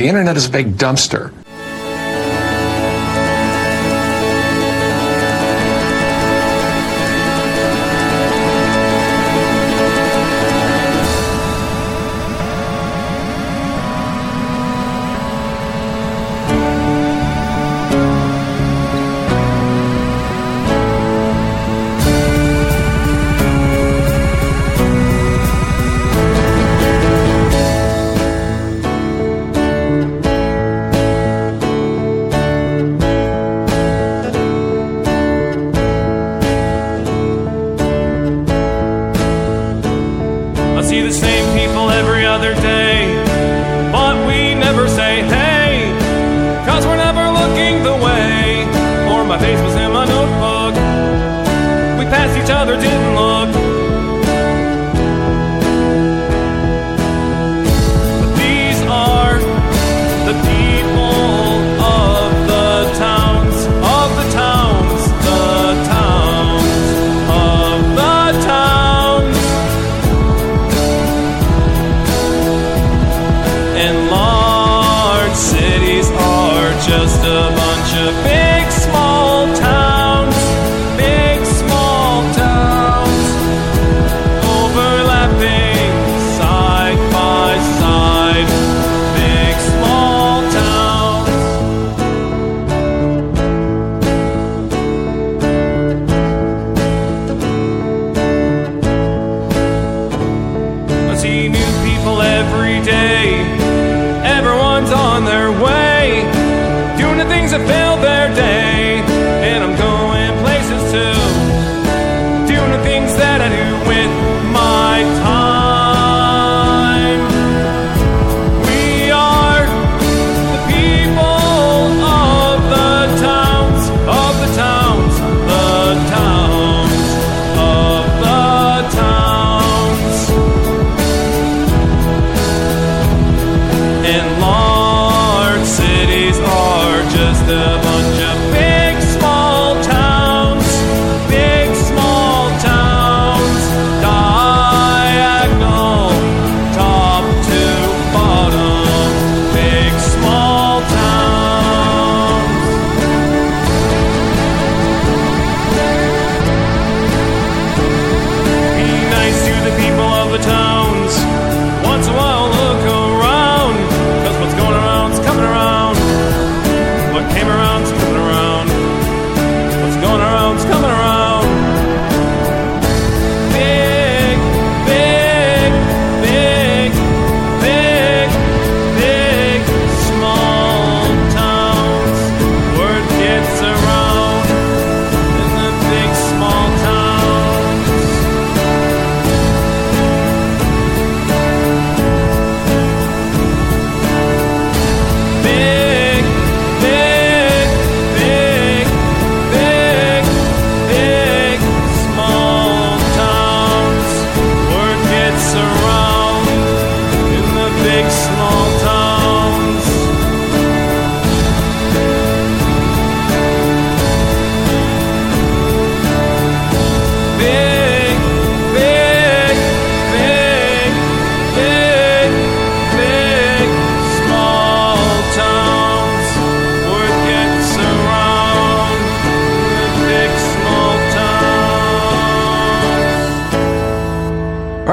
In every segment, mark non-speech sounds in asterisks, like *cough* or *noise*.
The internet is a big dumpster.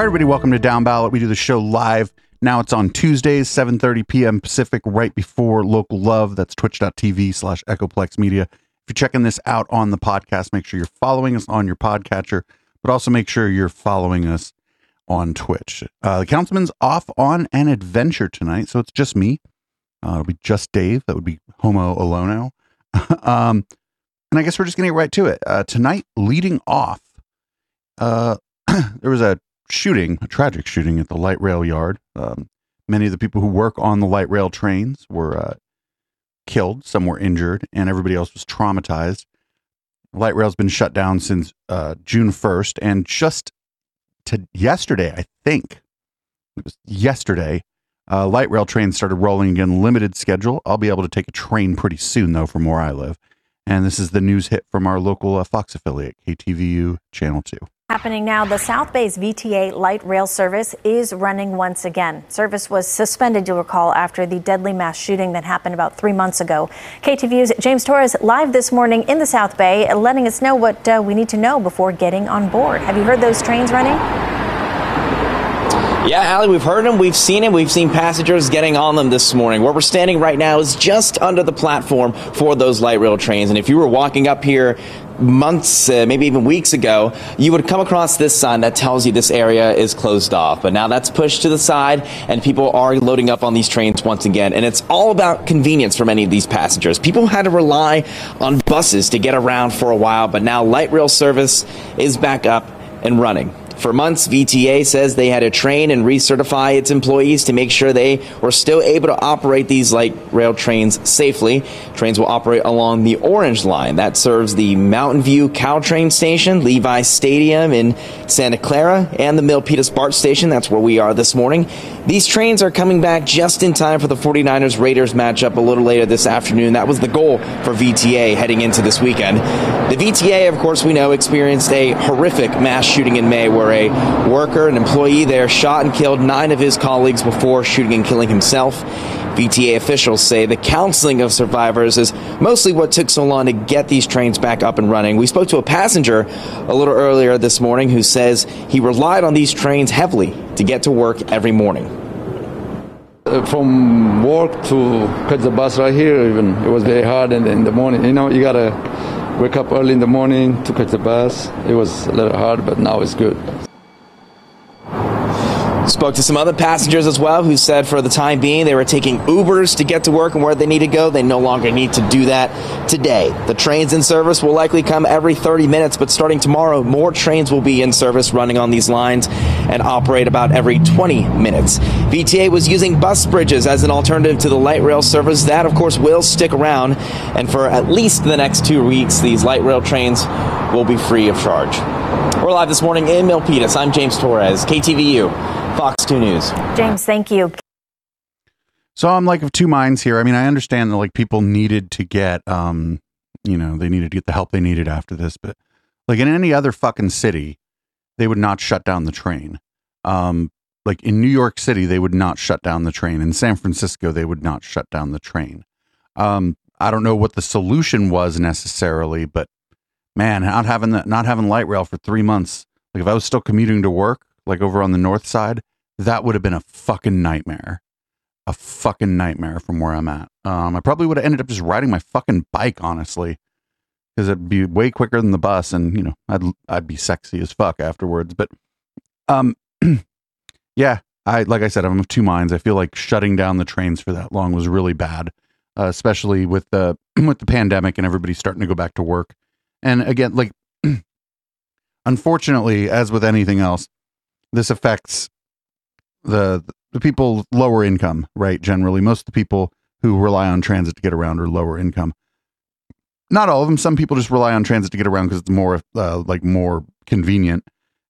Everybody, welcome to Down Ballot. We do the show live. Now it's on Tuesdays, 7.30 p.m. Pacific, right before Local Love. That's twitch.tv slash Echoplex Media. If you're checking this out on the podcast, make sure you're following us on your podcatcher, but also make sure you're following us on Twitch. Uh, the councilman's off on an adventure tonight, so it's just me. Uh, it'll be just Dave. That would be Homo Alono. *laughs* um, and I guess we're just going to get right to it. Uh, tonight, leading off, uh, *clears throat* there was a shooting, a tragic shooting at the light rail yard. Um, many of the people who work on the light rail trains were uh, killed, some were injured, and everybody else was traumatized. Light rail's been shut down since uh, June 1st, and just to yesterday, I think it was yesterday, uh, light rail trains started rolling again, limited schedule. I'll be able to take a train pretty soon, though, from where I live. And this is the news hit from our local uh, Fox affiliate, KTVU Channel 2. Happening now, the South Bay's VTA light rail service is running once again. Service was suspended, you'll recall, after the deadly mass shooting that happened about three months ago. KTVU's James Torres live this morning in the South Bay, letting us know what uh, we need to know before getting on board. Have you heard those trains running? Yeah, Allie, we've heard them, we've seen them, we've seen passengers getting on them this morning. Where we're standing right now is just under the platform for those light rail trains. And if you were walking up here months, uh, maybe even weeks ago, you would come across this sign that tells you this area is closed off. But now that's pushed to the side, and people are loading up on these trains once again. And it's all about convenience for many of these passengers. People had to rely on buses to get around for a while, but now light rail service is back up and running. For months, VTA says they had to train and recertify its employees to make sure they were still able to operate these light rail trains safely. Trains will operate along the Orange Line that serves the Mountain View Caltrain Station, Levi Stadium in Santa Clara, and the Milpitas BART Station. That's where we are this morning. These trains are coming back just in time for the 49ers Raiders matchup a little later this afternoon. That was the goal for VTA heading into this weekend. The VTA, of course, we know experienced a horrific mass shooting in May where where a worker, an employee there, shot and killed nine of his colleagues before shooting and killing himself. VTA officials say the counseling of survivors is mostly what took so long to get these trains back up and running. We spoke to a passenger a little earlier this morning who says he relied on these trains heavily to get to work every morning. Uh, from work to catch the bus right here, even it was very hard in the morning. You know, you gotta wake up early in the morning to catch the bus. It was a little hard, but now it's good. Spoke to some other passengers as well who said for the time being they were taking Ubers to get to work and where they need to go. They no longer need to do that today. The trains in service will likely come every 30 minutes, but starting tomorrow, more trains will be in service running on these lines and operate about every 20 minutes. VTA was using bus bridges as an alternative to the light rail service. That, of course, will stick around. And for at least the next two weeks, these light rail trains will be free of charge. We're live this morning in Milpitas. I'm James Torres, KTVU, Fox 2 News. James, thank you. So I'm like of two minds here. I mean, I understand that like people needed to get, um, you know, they needed to get the help they needed after this, but like in any other fucking city, they would not shut down the train. Um, like in New York City, they would not shut down the train. In San Francisco, they would not shut down the train. Um, I don't know what the solution was necessarily, but man, not having the not having light rail for three months. Like if I was still commuting to work, like over on the north side, that would have been a fucking nightmare. A fucking nightmare from where I'm at. Um, I probably would have ended up just riding my fucking bike, honestly, because it'd be way quicker than the bus, and you know, I'd I'd be sexy as fuck afterwards. But, um, *clears throat* yeah, I like I said, I'm of two minds. I feel like shutting down the trains for that long was really bad, uh, especially with the *clears throat* with the pandemic and everybody starting to go back to work. And again, like, *clears throat* unfortunately, as with anything else, this affects the the people lower income, right? Generally, most of the people who rely on transit to get around are lower income. Not all of them. Some people just rely on transit to get around because it's more uh, like more convenient,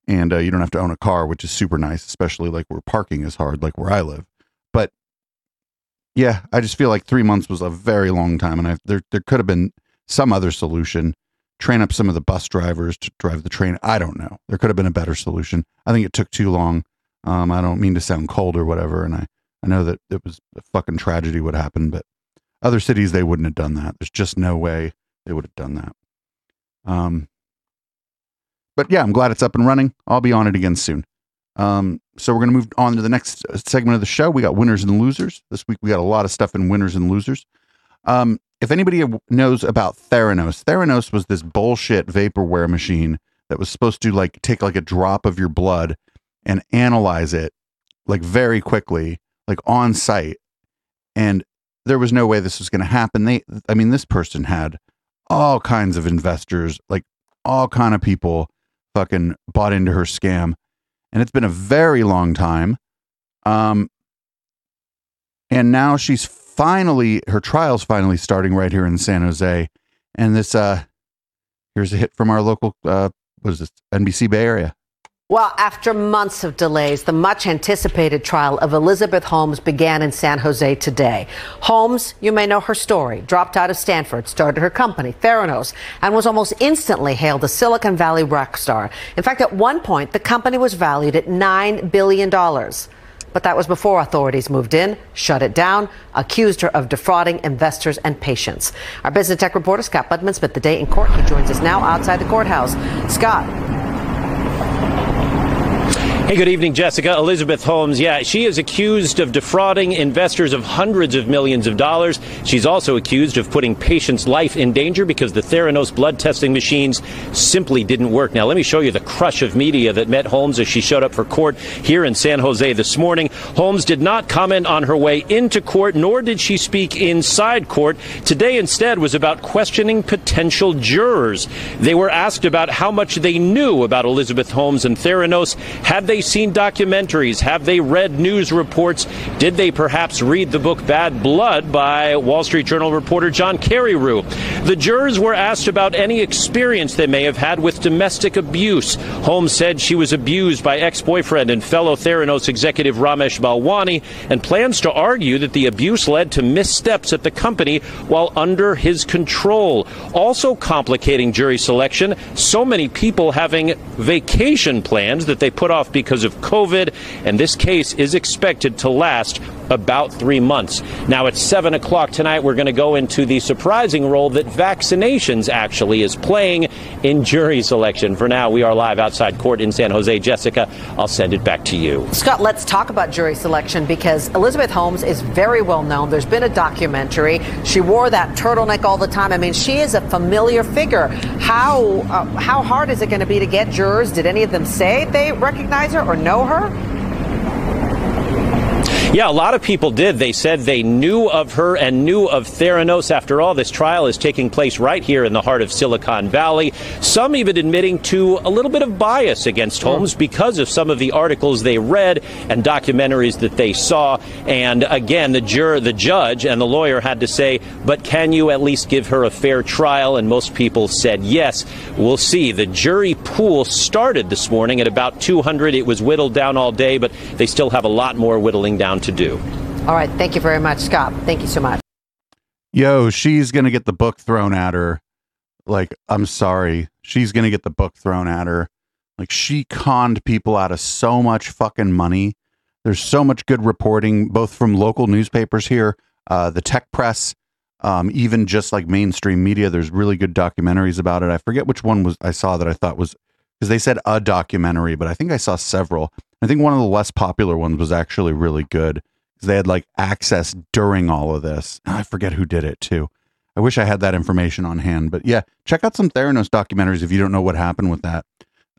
and uh, you don't have to own a car, which is super nice, especially like where parking is hard, like where I live. But yeah, I just feel like three months was a very long time, and I, there there could have been some other solution train up some of the bus drivers to drive the train. I don't know. There could have been a better solution. I think it took too long. Um, I don't mean to sound cold or whatever, and I, I know that it was a fucking tragedy what happened, but other cities they wouldn't have done that. There's just no way they would have done that. Um, but yeah, I'm glad it's up and running. I'll be on it again soon. Um, so we're going to move on to the next segment of the show. We got winners and losers. This week we got a lot of stuff in winners and losers. Um, if anybody knows about Theranos, Theranos was this bullshit vaporware machine that was supposed to like take like a drop of your blood and analyze it like very quickly, like on site. And there was no way this was going to happen. They, I mean, this person had all kinds of investors, like all kind of people fucking bought into her scam. And it's been a very long time. Um, and now she's finally her trial's finally starting right here in San Jose, and this uh here's a hit from our local uh what is this NBC Bay Area. Well, after months of delays, the much anticipated trial of Elizabeth Holmes began in San Jose today. Holmes, you may know her story, dropped out of Stanford, started her company, Theranos, and was almost instantly hailed a Silicon Valley rock star. In fact, at one point, the company was valued at $9 billion. But that was before authorities moved in, shut it down, accused her of defrauding investors and patients. Our business tech reporter, Scott Budman, spent the day in court. He joins us now outside the courthouse. Scott. Hey, good evening, Jessica. Elizabeth Holmes, yeah, she is accused of defrauding investors of hundreds of millions of dollars. She's also accused of putting patients' life in danger because the Theranos blood testing machines simply didn't work. Now, let me show you the crush of media that met Holmes as she showed up for court here in San Jose this morning. Holmes did not comment on her way into court, nor did she speak inside court. Today, instead, was about questioning potential jurors. They were asked about how much they knew about Elizabeth Holmes and Theranos. Had they they seen documentaries? Have they read news reports? Did they perhaps read the book Bad Blood by Wall Street Journal reporter John Carreyrou? The jurors were asked about any experience they may have had with domestic abuse. Holmes said she was abused by ex boyfriend and fellow Theranos executive Ramesh Balwani and plans to argue that the abuse led to missteps at the company while under his control. Also complicating jury selection, so many people having vacation plans that they put off because because of COVID, and this case is expected to last about three months. Now, at 7 o'clock tonight, we're going to go into the surprising role that vaccinations actually is playing in jury selection. For now, we are live outside court in San Jose. Jessica, I'll send it back to you. Scott, let's talk about jury selection because Elizabeth Holmes is very well known. There's been a documentary. She wore that turtleneck all the time. I mean, she is a familiar figure. How, uh, how hard is it going to be to get jurors? Did any of them say they recognize her or know her? Yeah, a lot of people did. They said they knew of her and knew of Theranos. After all, this trial is taking place right here in the heart of Silicon Valley. Some even admitting to a little bit of bias against hmm. Holmes because of some of the articles they read and documentaries that they saw. And again, the juror, the judge, and the lawyer had to say, "But can you at least give her a fair trial?" And most people said yes. We'll see. The jury pool started this morning at about 200. It was whittled down all day, but they still have a lot more whittling down to do. All right. Thank you very much, Scott. Thank you so much. Yo, she's going to get the book thrown at her. Like, I'm sorry. She's going to get the book thrown at her. Like, she conned people out of so much fucking money. There's so much good reporting, both from local newspapers here, uh, the tech press, um, even just like mainstream media. There's really good documentaries about it. I forget which one was I saw that I thought was because they said a documentary, but I think I saw several. I think one of the less popular ones was actually really good because they had like access during all of this. I forget who did it too. I wish I had that information on hand, but yeah, check out some Theranos documentaries if you don't know what happened with that.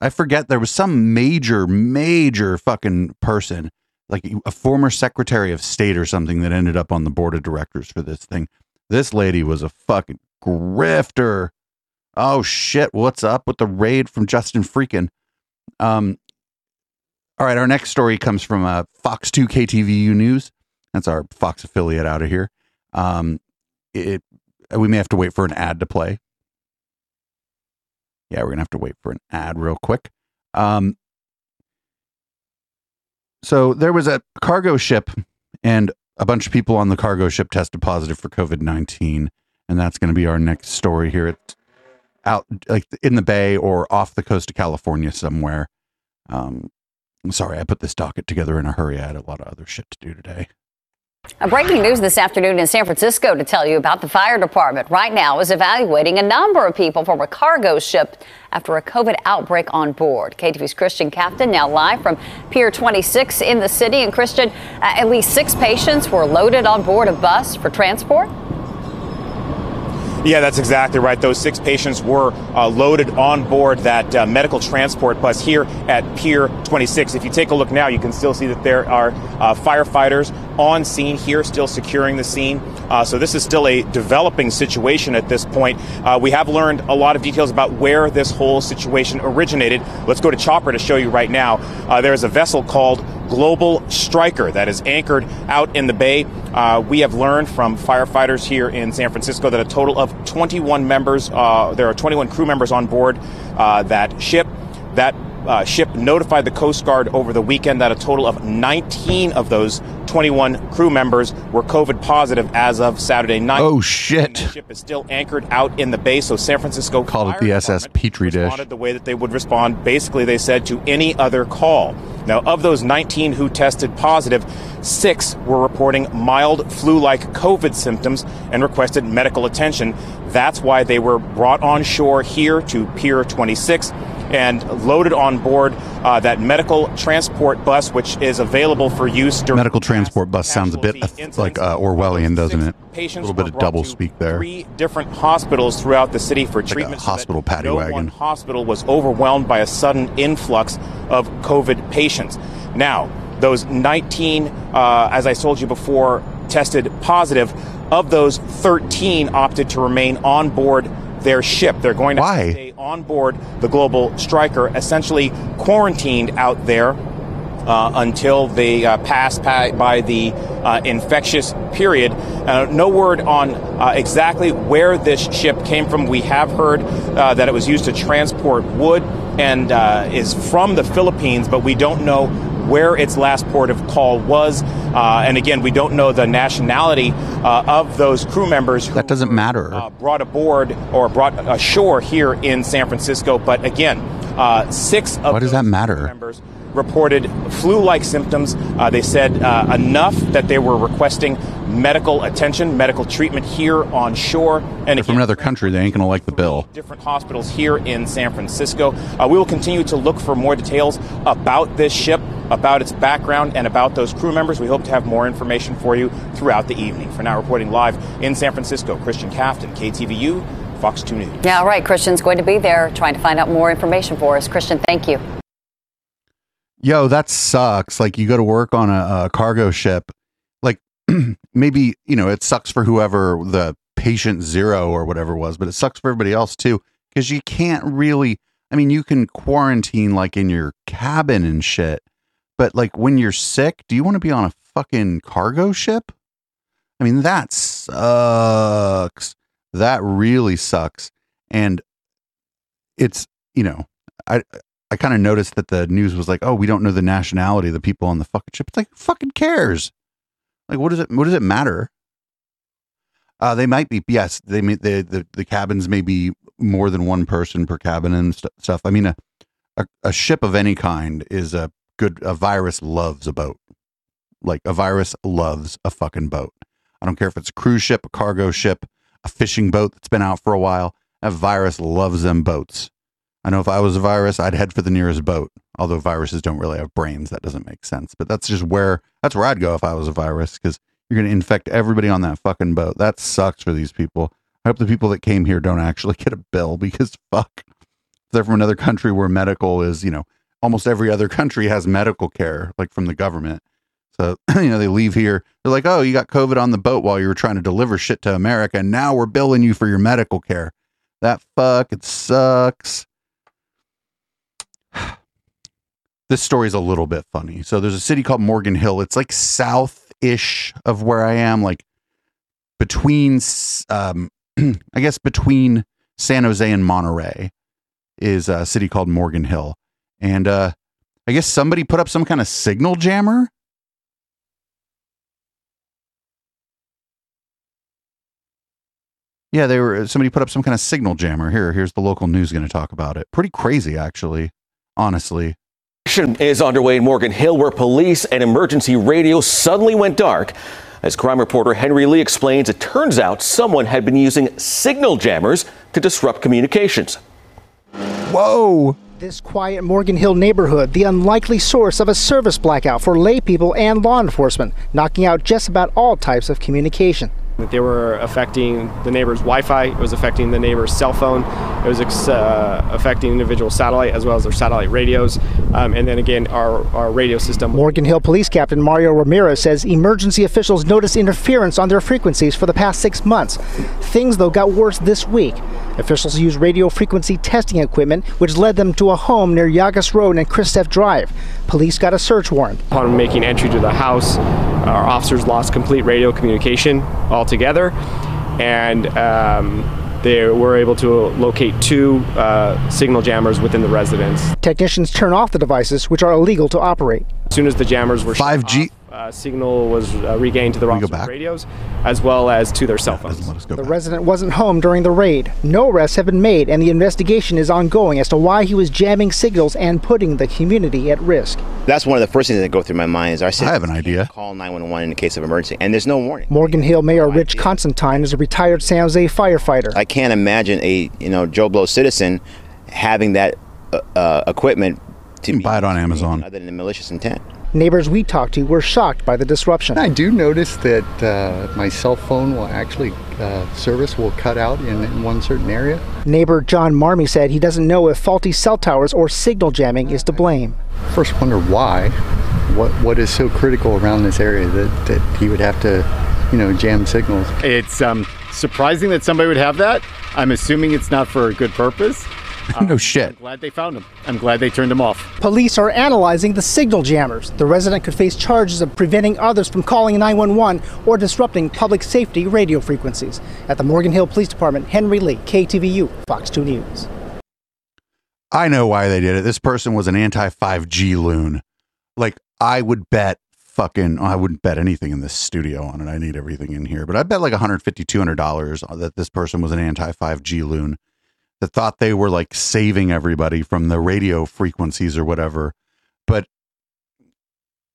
I forget there was some major, major fucking person, like a former Secretary of State or something, that ended up on the board of directors for this thing. This lady was a fucking grifter. Oh shit, what's up with the raid from Justin Freakin? Um, all right, our next story comes from uh, Fox 2 KTVU News. That's our Fox affiliate out of here. Um, it we may have to wait for an ad to play. Yeah, we're gonna have to wait for an ad real quick. Um, so there was a cargo ship, and a bunch of people on the cargo ship tested positive for COVID nineteen, and that's going to be our next story here. It's out like in the bay or off the coast of California somewhere. Um, I'm sorry, I put this docket together in a hurry. I had a lot of other shit to do today. A breaking news this afternoon in San Francisco to tell you about the fire department right now is evaluating a number of people from a cargo ship after a COVID outbreak on board. KTV's Christian Kafton now live from Pier 26 in the city. And Christian, uh, at least six patients were loaded on board a bus for transport. Yeah, that's exactly right. Those six patients were uh, loaded on board that uh, medical transport bus here at Pier 26. If you take a look now, you can still see that there are uh, firefighters on scene here, still securing the scene. Uh, so this is still a developing situation at this point. Uh, we have learned a lot of details about where this whole situation originated. Let's go to Chopper to show you right now. Uh, there is a vessel called Global Striker that is anchored out in the bay. Uh, we have learned from firefighters here in San Francisco that a total of 21 members, uh, there are 21 crew members on board uh, that ship. That uh, ship notified the Coast Guard over the weekend that a total of 19 of those 21 crew members were COVID positive as of Saturday night. Oh shit! The ship is still anchored out in the bay, so San Francisco called it the SS Petri dish. Responded the way that they would respond. Basically, they said to any other call. Now, of those 19 who tested positive, six were reporting mild flu-like COVID symptoms and requested medical attention. That's why they were brought on shore here to Pier 26 and loaded on board uh, that medical transport bus, which is available for use during medical transport bus sounds a bit like uh, Orwellian, doesn't it? A little bit of double speak there. Three different hospitals throughout the city for like treatment. A hospital so paddy no wagon. One hospital was overwhelmed by a sudden influx of COVID patients. Now, those 19, uh, as I told you before, tested positive. Of those, 13 opted to remain on board their ship. They're going to Why? stay on board the Global Striker, essentially quarantined out there uh, until they uh, pass pa- by the uh, infectious period. Uh, no word on uh, exactly where this ship came from. We have heard uh, that it was used to transport wood and is from the Philippines, but we don't know where its last port of call was. Uh, and again, we don't know the nationality uh, of those crew members. Who that doesn't matter. Uh, brought aboard or brought ashore here in San Francisco. But again, six of why does that matter? Members reported flu-like symptoms. Uh, they said uh, enough that they were requesting medical attention, medical treatment here on shore. And again, from another country, they ain't gonna like the bill. Different hospitals here in San Francisco. Uh, we will continue to look for more details about this ship, about its background, and about those crew members. We hope to have more information for you throughout the evening. For now, reporting live in San Francisco, Christian Kafton, KTVU, Fox 2 News. Yeah, all right. Christian's going to be there trying to find out more information for us. Christian, thank you. Yo, that sucks. Like you go to work on a, a cargo ship, like *clears throat* maybe you know it sucks for whoever the patient zero or whatever was, but it sucks for everybody else too because you can't really. I mean, you can quarantine like in your cabin and shit, but like when you're sick, do you want to be on a fucking cargo ship? I mean, that sucks. That really sucks. And it's, you know, I I kind of noticed that the news was like, "Oh, we don't know the nationality of the people on the fucking ship." It's like, fucking cares? Like, what does it? What does it matter? Uh, they might be. Yes, they may. They, the the cabins may be more than one person per cabin and st- stuff. I mean, a, a a ship of any kind is a good. A virus loves a boat. Like a virus loves a fucking boat. I don't care if it's a cruise ship, a cargo ship, a fishing boat that's been out for a while. A virus loves them boats. I know if I was a virus, I'd head for the nearest boat. Although viruses don't really have brains, that doesn't make sense. But that's just where that's where I'd go if I was a virus because you're going to infect everybody on that fucking boat. That sucks for these people. I hope the people that came here don't actually get a bill because *laughs* fuck, they're from another country where medical is, you know, almost every other country has medical care like from the government. So *clears throat* you know they leave here. They're like, oh, you got COVID on the boat while you were trying to deliver shit to America, and now we're billing you for your medical care. That fuck, it sucks *sighs* this story is a little bit funny. So there's a city called Morgan Hill. It's like south-ish of where I am, like between, um, *clears throat* I guess between San Jose and Monterey is a city called Morgan Hill. And uh, I guess somebody put up some kind of signal jammer. Yeah, they were somebody put up some kind of signal jammer. Here, here's the local news going to talk about it. Pretty crazy, actually. Honestly, is underway in Morgan Hill, where police and emergency radio suddenly went dark. As crime reporter Henry Lee explains, it turns out someone had been using signal jammers to disrupt communications. Whoa! This quiet Morgan Hill neighborhood, the unlikely source of a service blackout for lay people and law enforcement, knocking out just about all types of communication. That they were affecting the neighbor's Wi-Fi. It was affecting the neighbor's cell phone. It was uh, affecting individual satellite as well as their satellite radios. Um, and then again, our, our radio system. Morgan Hill Police Captain Mario Ramirez says emergency officials noticed interference on their frequencies for the past six months. Things though got worse this week. Officials used radio frequency testing equipment, which led them to a home near Llagas Road and Christef Drive. Police got a search warrant. Upon making entry to the house, our officers lost complete radio communication altogether, and um, they were able to locate two uh, signal jammers within the residence. Technicians turn off the devices, which are illegal to operate. As soon as the jammers were 5G. Uh, signal was uh, regained to the we go officers' back? radios, as well as to their cell phones. Let us go The back. resident wasn't home during the raid. No arrests have been made, and the investigation is ongoing as to why he was jamming signals and putting the community at risk. That's one of the first things that go through my mind is our I have an idea. call 911 in the case of emergency, and there's no warning. Morgan Hill Mayor Rich Constantine is a retired San Jose firefighter. I can't imagine a you know Joe Blow citizen having that uh, uh, equipment to You can buy it on Amazon. other than a malicious intent. Neighbors we talked to were shocked by the disruption. I do notice that uh, my cell phone will actually, uh, service will cut out in, in one certain area. Neighbor John Marmy said he doesn't know if faulty cell towers or signal jamming is to blame. First, wonder why. What What is so critical around this area that, that he would have to, you know, jam signals? It's um, surprising that somebody would have that. I'm assuming it's not for a good purpose. *laughs* no shit. I'm glad they found them. I'm glad they turned them off. Police are analyzing the signal jammers. The resident could face charges of preventing others from calling 911 or disrupting public safety radio frequencies. At the Morgan Hill Police Department, Henry Lee, KTVU, Fox 2 News. I know why they did it. This person was an anti 5G loon. Like, I would bet fucking, I wouldn't bet anything in this studio on it. I need everything in here. But I bet like $150, $200 that this person was an anti 5G loon that thought they were like saving everybody from the radio frequencies or whatever. But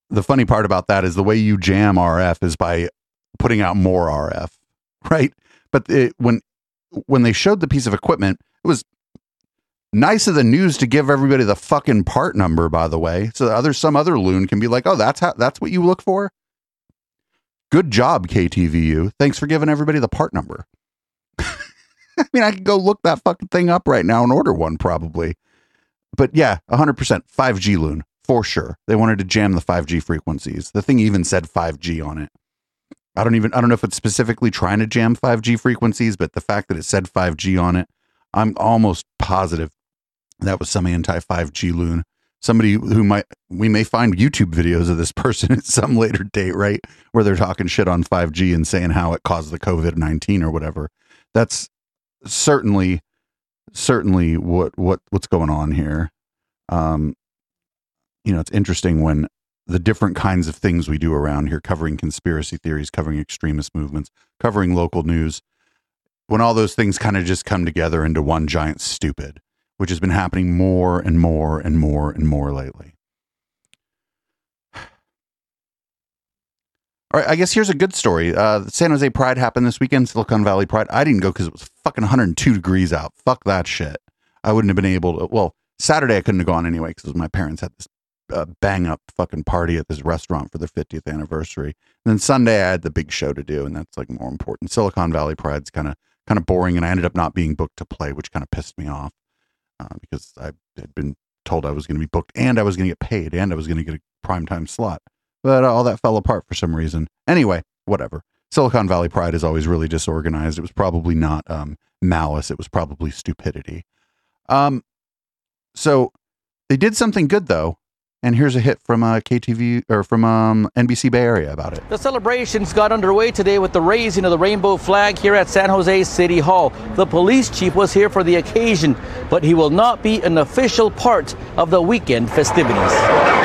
the funny part about that is the way you jam RF is by putting out more RF, *laughs* right? But it, when when they showed the piece of equipment, it was nice of the news to give everybody the fucking part number. By the way, so that other some other loon can be like, "Oh, that's how that's what you look for." Good job, KTVU. Thanks for giving everybody the part number. *laughs* I mean, I could go look that fucking thing up right now and order one probably. But yeah, 100% 5G loon for sure. They wanted to jam the 5G frequencies. The thing even said 5G on it. I don't even I don't know if it's specifically trying to jam 5G frequencies, but the fact that it said 5G on it, I'm almost positive that was some anti 5G loon. Somebody who might we may find YouTube videos of this *laughs* person at some later date, right? Where they're talking shit on 5G and saying how it caused the COVID 19 or whatever. That's certainly certainly what what what's going on here. Um, you know, it's interesting when the different kinds of things we do around here, covering conspiracy theories, covering extremist movements, covering local news, when all those things kind of just come together into one giant stupid, which has been happening more and more and more and more lately. All right, I guess here's a good story. Uh, San Jose Pride happened this weekend, Silicon Valley Pride. I didn't go because it was fucking 102 degrees out. Fuck that shit. I wouldn't have been able to. Well, Saturday I couldn't have gone anyway because my parents had this uh, bang up fucking party at this restaurant for their 50th anniversary. And then Sunday I had the big show to do, and that's like more important. Silicon Valley Pride's kind of kind of boring, and I ended up not being booked to play, which kind of pissed me off uh, because I had been told I was going to be booked and I was going to get paid and I was going to get a primetime slot. But uh, all that fell apart for some reason. Anyway, whatever. Silicon Valley Pride is always really disorganized. It was probably not um, malice. It was probably stupidity. Um, so they did something good though, and here's a hit from uh, KTV or from um, NBC Bay Area about it. The celebrations got underway today with the raising of the rainbow flag here at San Jose City Hall. The police chief was here for the occasion, but he will not be an official part of the weekend festivities.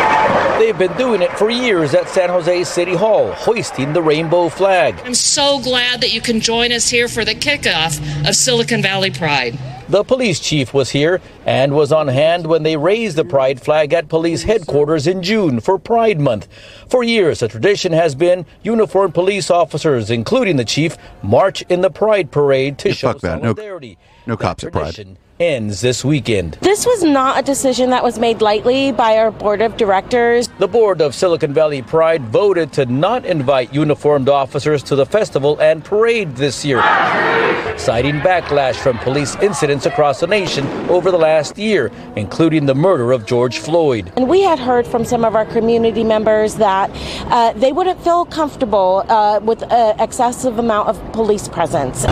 They've been doing it for years at San Jose City Hall, hoisting the rainbow flag. I'm so glad that you can join us here for the kickoff of Silicon Valley Pride. The police chief was here and was on hand when they raised the pride flag at police headquarters in June for Pride Month. For years, the tradition has been uniformed police officers, including the chief, march in the pride parade to Yeah, show fuck that. No, solidarity. no cops at Pride. Tradition ends this weekend. This was not a decision that was made lightly by our board of directors. The board of Silicon Valley Pride voted to not invite uniformed officers to the festival and parade this year, citing backlash from police incidents across the nation over the last year, including the murder of George Floyd. And we had heard from some of our community members that uh, they wouldn't feel comfortable uh, with an excessive amount of police presence.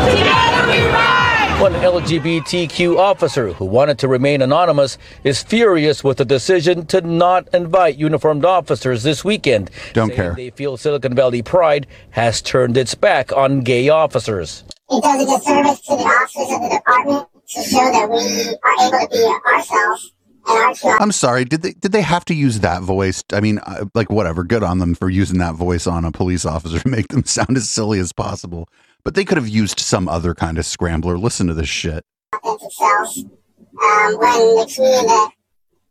One LGBTQ officer who wanted to remain anonymous is furious with the decision to not invite uniformed officers this weekend. Don't care. They feel Silicon Valley Pride has turned its back on gay officers. it does a disservice to the officers of the department to show that we are able to be ourselves and our I'm sorry. Did they did they have to use that voice? I mean, uh, like whatever. Good on them for using that voice on a police officer to make them sound as silly as possible. But they could have used some other kind of scrambler. Listen to this shit. authentic. Um, when the community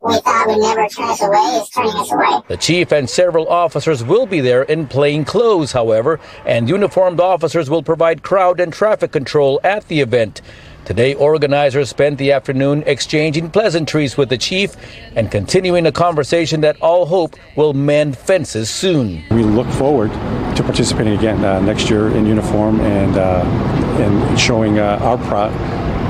we thought would never turn us away is turning us away. The chief and several officers will be there in plain clothes, however, and uniformed officers will provide crowd and traffic control at the event. Today, organizers spent the afternoon exchanging pleasantries with the chief and continuing a conversation that all hope will mend fences soon. We look forward to participating again uh, next year in uniform and uh, and showing uh, our pride,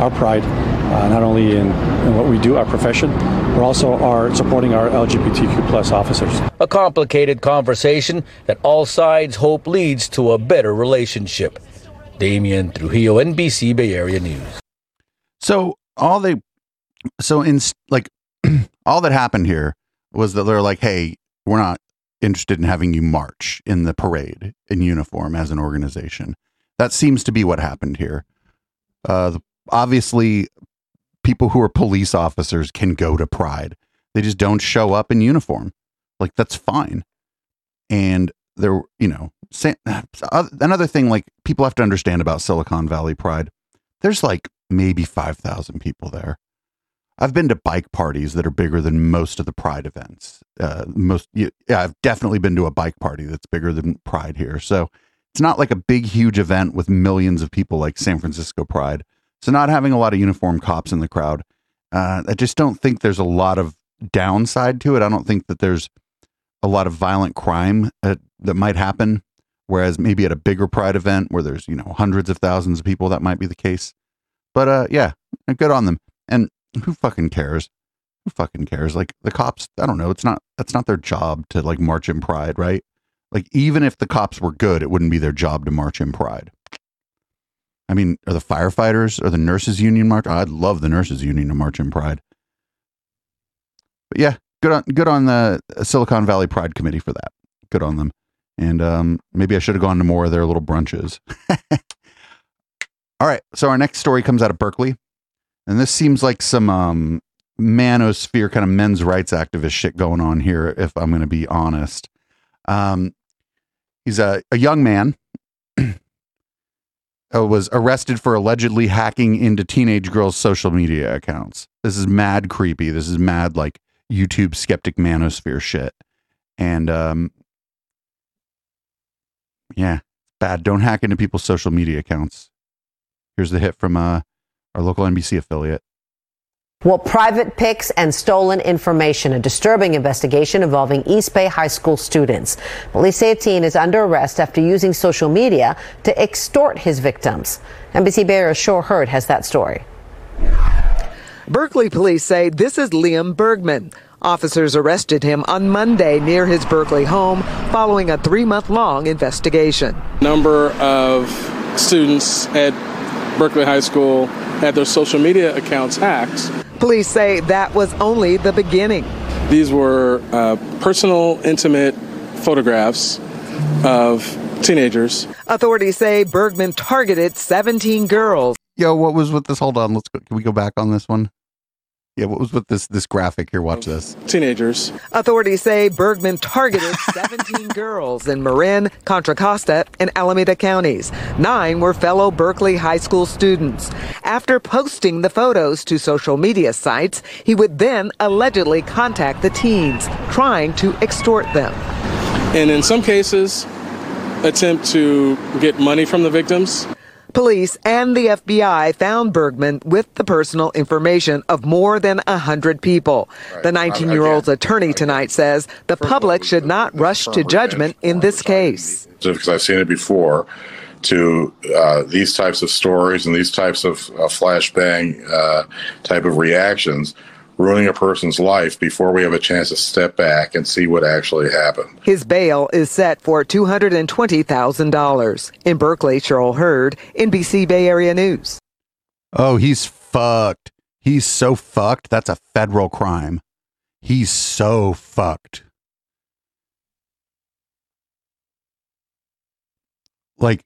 our pride, uh, not only in, in what we do, our profession, but also our supporting our LGBTQ plus officers. A complicated conversation that all sides hope leads to a better relationship. Damian Trujillo, NBC Bay Area News. So all they, so in like, *clears throat* all that happened here was that they're like, hey, we're not interested in having you march in the parade in uniform as an organization. That seems to be what happened here. Uh, the- obviously, people who are police officers can go to Pride. They just don't show up in uniform. Like that's fine. And there, you know, sa- uh, *sighs* another thing like people have to understand about Silicon Valley Pride. There's like maybe 5,000 people there. I've been to bike parties that are bigger than most of the Pride events. Uh, most, yeah, I've definitely been to a bike party that's bigger than Pride here. So it's not like a big, huge event with millions of people like San Francisco Pride. So not having a lot of uniformed cops in the crowd, uh, I just don't think there's a lot of downside to it. I don't think that there's a lot of violent crime uh, that might happen. Whereas maybe at a bigger Pride event where there's you know hundreds of thousands of people, that might be the case. But uh, yeah, good on them. And who fucking cares? Who fucking cares? Like the cops, I don't know. It's not that's not their job to like march in pride, right? Like even if the cops were good, it wouldn't be their job to march in pride. I mean, are the firefighters or the nurses union march? I'd love the nurses union to march in pride. But yeah, good on good on the Silicon Valley Pride Committee for that. Good on them. And um, maybe I should have gone to more of their little brunches. *laughs* All right, so our next story comes out of Berkeley, and this seems like some um, manosphere kind of men's rights activist shit going on here. If I'm going to be honest, um, he's a, a young man *clears throat* uh, was arrested for allegedly hacking into teenage girls' social media accounts. This is mad creepy. This is mad like YouTube skeptic manosphere shit. And um yeah, bad. Don't hack into people's social media accounts. Here's the hit from uh our local NBC affiliate. Well, private pics and stolen information, a disturbing investigation involving East Bay High School students. Police say a teen is under arrest after using social media to extort his victims. NBC Bay Area's Cheryl Hurd has that story. Berkeley police say this is Liam Bergman. Officers arrested him on Monday near his Berkeley home following a three month long investigation. number of students at Berkeley High School had their social media accounts hacked. Police say that was only the beginning. These were uh, personal, intimate photographs of teenagers. Authorities say Bergman targeted 17 girls. Yo, what was with this? Hold on, let's go. Can we go back on this one? Yeah, what was with this this graphic here? Watch this. Teenagers. Authorities say Bergman targeted *laughs* 17 girls in Marin, Contra Costa, and Alameda counties. Nine were fellow Berkeley High School students. After posting the photos to social media sites, he would then allegedly contact the teens, trying to extort them. And in some cases, attempt to get money from the victims. Police and the FBI found Bergman with the personal information of more than 100 people. The 19 year old's attorney tonight says the public should not rush to judgment in this case. because I've seen it before, to uh, these types of stories and these types of uh, flashbang uh, type of reactions, ruining a person's life before we have a chance to step back and see what actually happened. His bail is set for $220,000. In Berkeley, Cheryl Hurd, NBC Bay Area News. Oh, he's fucked. He's so fucked. That's a federal crime. He's so fucked. Like,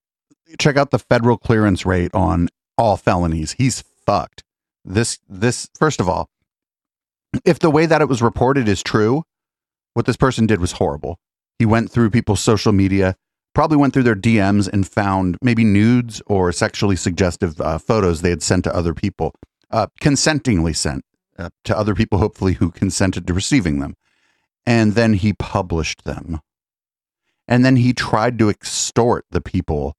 check out the federal clearance rate on all felonies. He's fucked. This this first of all, if the way that it was reported is true, what this person did was horrible. He went through people's social media, probably went through their DMs and found maybe nudes or sexually suggestive uh, photos they had sent to other people, uh, consentingly sent uh, to other people, hopefully who consented to receiving them. And then he published them. And then he tried to extort the people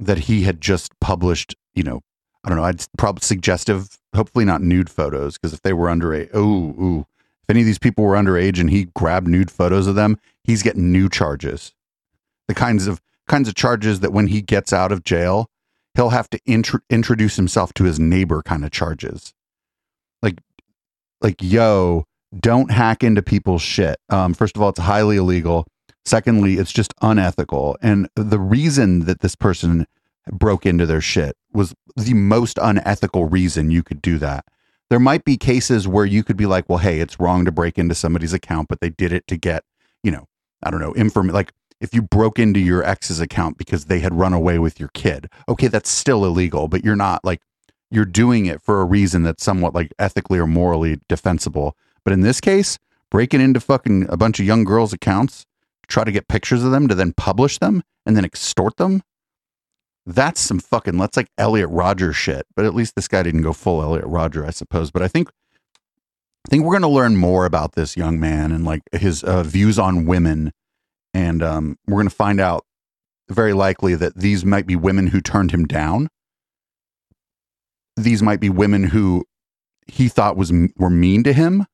that he had just published, you know, I don't know, I'd probably suggestive, hopefully not nude photos, because if they were underage, oh, ooh, if any of these people were underage and he grabbed nude photos of them, he's getting new charges. The kinds of kinds of charges that when he gets out of jail, he'll have to intro- introduce himself to his neighbor kind of charges. Like like yo, don't hack into people's shit. Um, first of all, it's highly illegal. Secondly, it's just unethical. And the reason that this person broke into their shit was the most unethical reason you could do that. There might be cases where you could be like, well, hey, it's wrong to break into somebody's account, but they did it to get, you know, I don't know, inform like if you broke into your ex's account because they had run away with your kid. Okay, that's still illegal, but you're not like you're doing it for a reason that's somewhat like ethically or morally defensible. But in this case, breaking into fucking a bunch of young girls' accounts, try to get pictures of them to then publish them and then extort them. That's some fucking that's like Elliot Rodger shit. But at least this guy didn't go full Elliot Rodger, I suppose. But I think I think we're going to learn more about this young man and like his uh, views on women, and um, we're going to find out very likely that these might be women who turned him down. These might be women who he thought was were mean to him,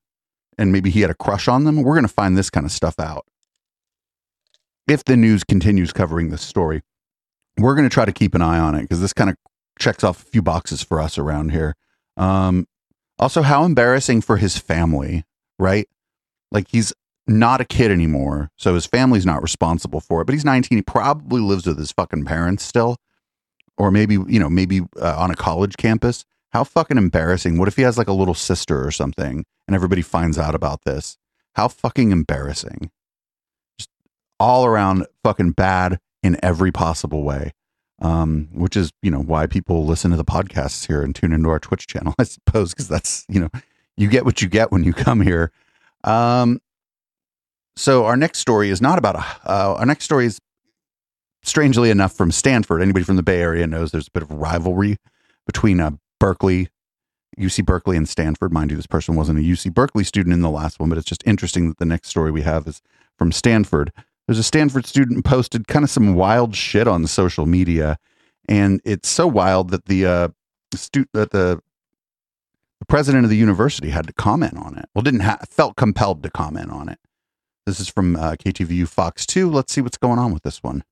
and maybe he had a crush on them. We're going to find this kind of stuff out if the news continues covering this story. We're going to try to keep an eye on it because this kind of checks off a few boxes for us around here. Um, also, how embarrassing for his family, right? Like he's not a kid anymore, so his family's not responsible for it. But he's 19; he probably lives with his fucking parents still, or maybe you know, maybe uh, on a college campus. How fucking embarrassing! What if he has like a little sister or something, and everybody finds out about this? How fucking embarrassing! Just all around fucking bad in every possible way um, which is you know why people listen to the podcasts here and tune into our Twitch channel, *laughs* I suppose, because that's you know you get what you get when you come here. Um, so our next story is not about a. Uh, our next story is strangely enough from Stanford. Anybody from the Bay Area knows there's a bit of rivalry between uh, Berkeley, UC Berkeley, and Stanford. Mind you, this person wasn't a UC Berkeley student in the last one, but it's just interesting that the next story we have is from Stanford. There's a Stanford student posted kind of some wild shit on social media, and it's so wild that the uh, stu- that the the president of the university had to comment on it. Well, didn't ha- felt compelled to comment on it. This is from uh, KTVU Fox Two. Let's see what's going on with this one.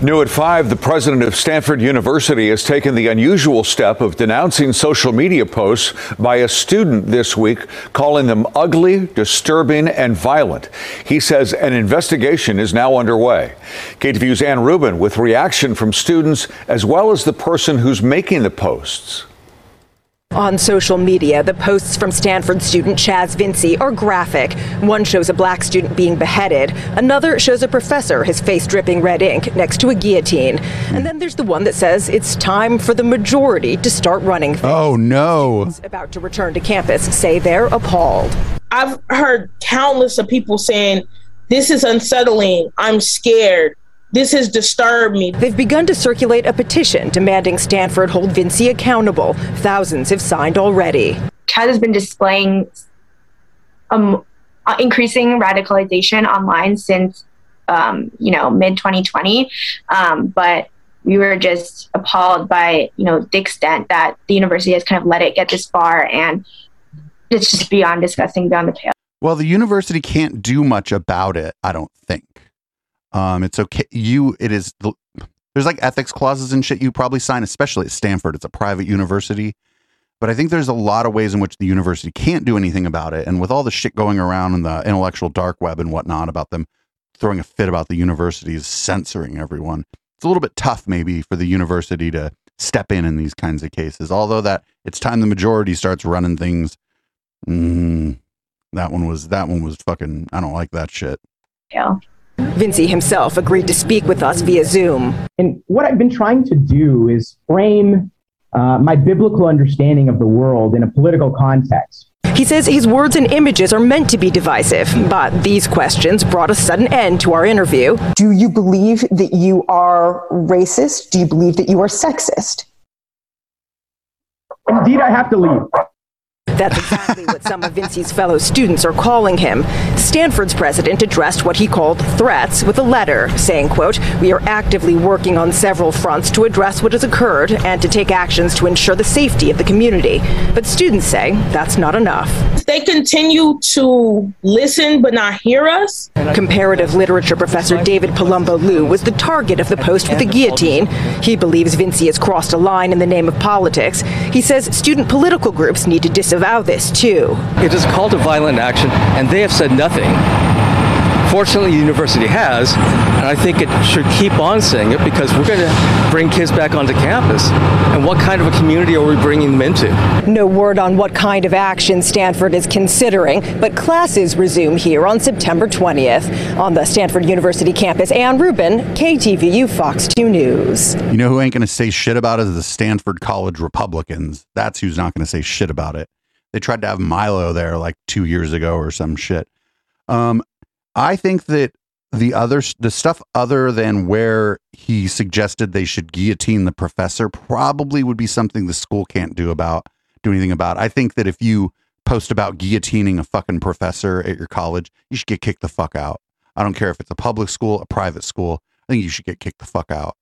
New at 5, the president of Stanford University has taken the unusual step of denouncing social media posts by a student this week, calling them ugly, disturbing, and violent. He says an investigation is now underway. KTVU's Ann Rubin with reaction from students as well as the person who's making the posts. On social media, the posts from Stanford student Chaz Vinci are graphic. One shows a black student being beheaded, another shows a professor, his face dripping red ink, next to a guillotine. And then there's the one that says it's time for the majority to start running. Things. Oh no. Students about to return to campus say they're appalled. I've heard countless of people saying, This is unsettling. I'm scared. This has disturbed me. They've begun to circulate a petition demanding Stanford hold Vinci accountable. Thousands have signed already. Chad has been displaying um, uh, increasing radicalization online since, um, you know, mid 2020. Um, but we were just appalled by, you know, the extent that the university has kind of let it get this far. And it's just beyond disgusting, beyond the pale. Well, the university can't do much about it, I don't think. Um, it's okay. You, it is. There's like ethics clauses and shit you probably sign, especially at Stanford. It's a private university, but I think there's a lot of ways in which the university can't do anything about it. And with all the shit going around in the intellectual dark web and whatnot about them throwing a fit about the universities censoring everyone, it's a little bit tough maybe for the university to step in in these kinds of cases. Although that it's time the majority starts running things. Mm, that one was that one was fucking. I don't like that shit. Yeah. Vinci himself agreed to speak with us via Zoom. And what I've been trying to do is frame uh, my biblical understanding of the world in a political context. He says his words and images are meant to be divisive, but these questions brought a sudden end to our interview. Do you believe that you are racist? Do you believe that you are sexist? Indeed, I have to leave. That's exactly what some of Vinci's fellow students are calling him. Stanford's president addressed what he called threats with a letter saying, quote, "We are actively working on several fronts to address what has occurred and to take actions to ensure the safety of the community." But students say that's not enough. They continue to listen but not hear us. Comparative literature professor David Palumbo Liu was the target of the post with the guillotine. He believes Vinci has crossed a line in the name of politics. He says student political groups need to disavow this too. It is a call to violent action, and they have said nothing. Fortunately, the university has, and I think it should keep on saying it because we're going to bring kids back onto campus. And what kind of a community are we bringing them into? No word on what kind of action Stanford is considering, but classes resume here on September 20th on the Stanford University campus. Ann Rubin, KTVU Fox 2 News. You know who ain't going to say shit about it is the Stanford College Republicans. That's who's not going to say shit about it. They tried to have Milo there like two years ago or some shit. Um, I think that the other the stuff other than where he suggested they should guillotine the professor probably would be something the school can't do about do anything about. I think that if you post about guillotining a fucking professor at your college, you should get kicked the fuck out. I don't care if it's a public school, a private school. I think you should get kicked the fuck out.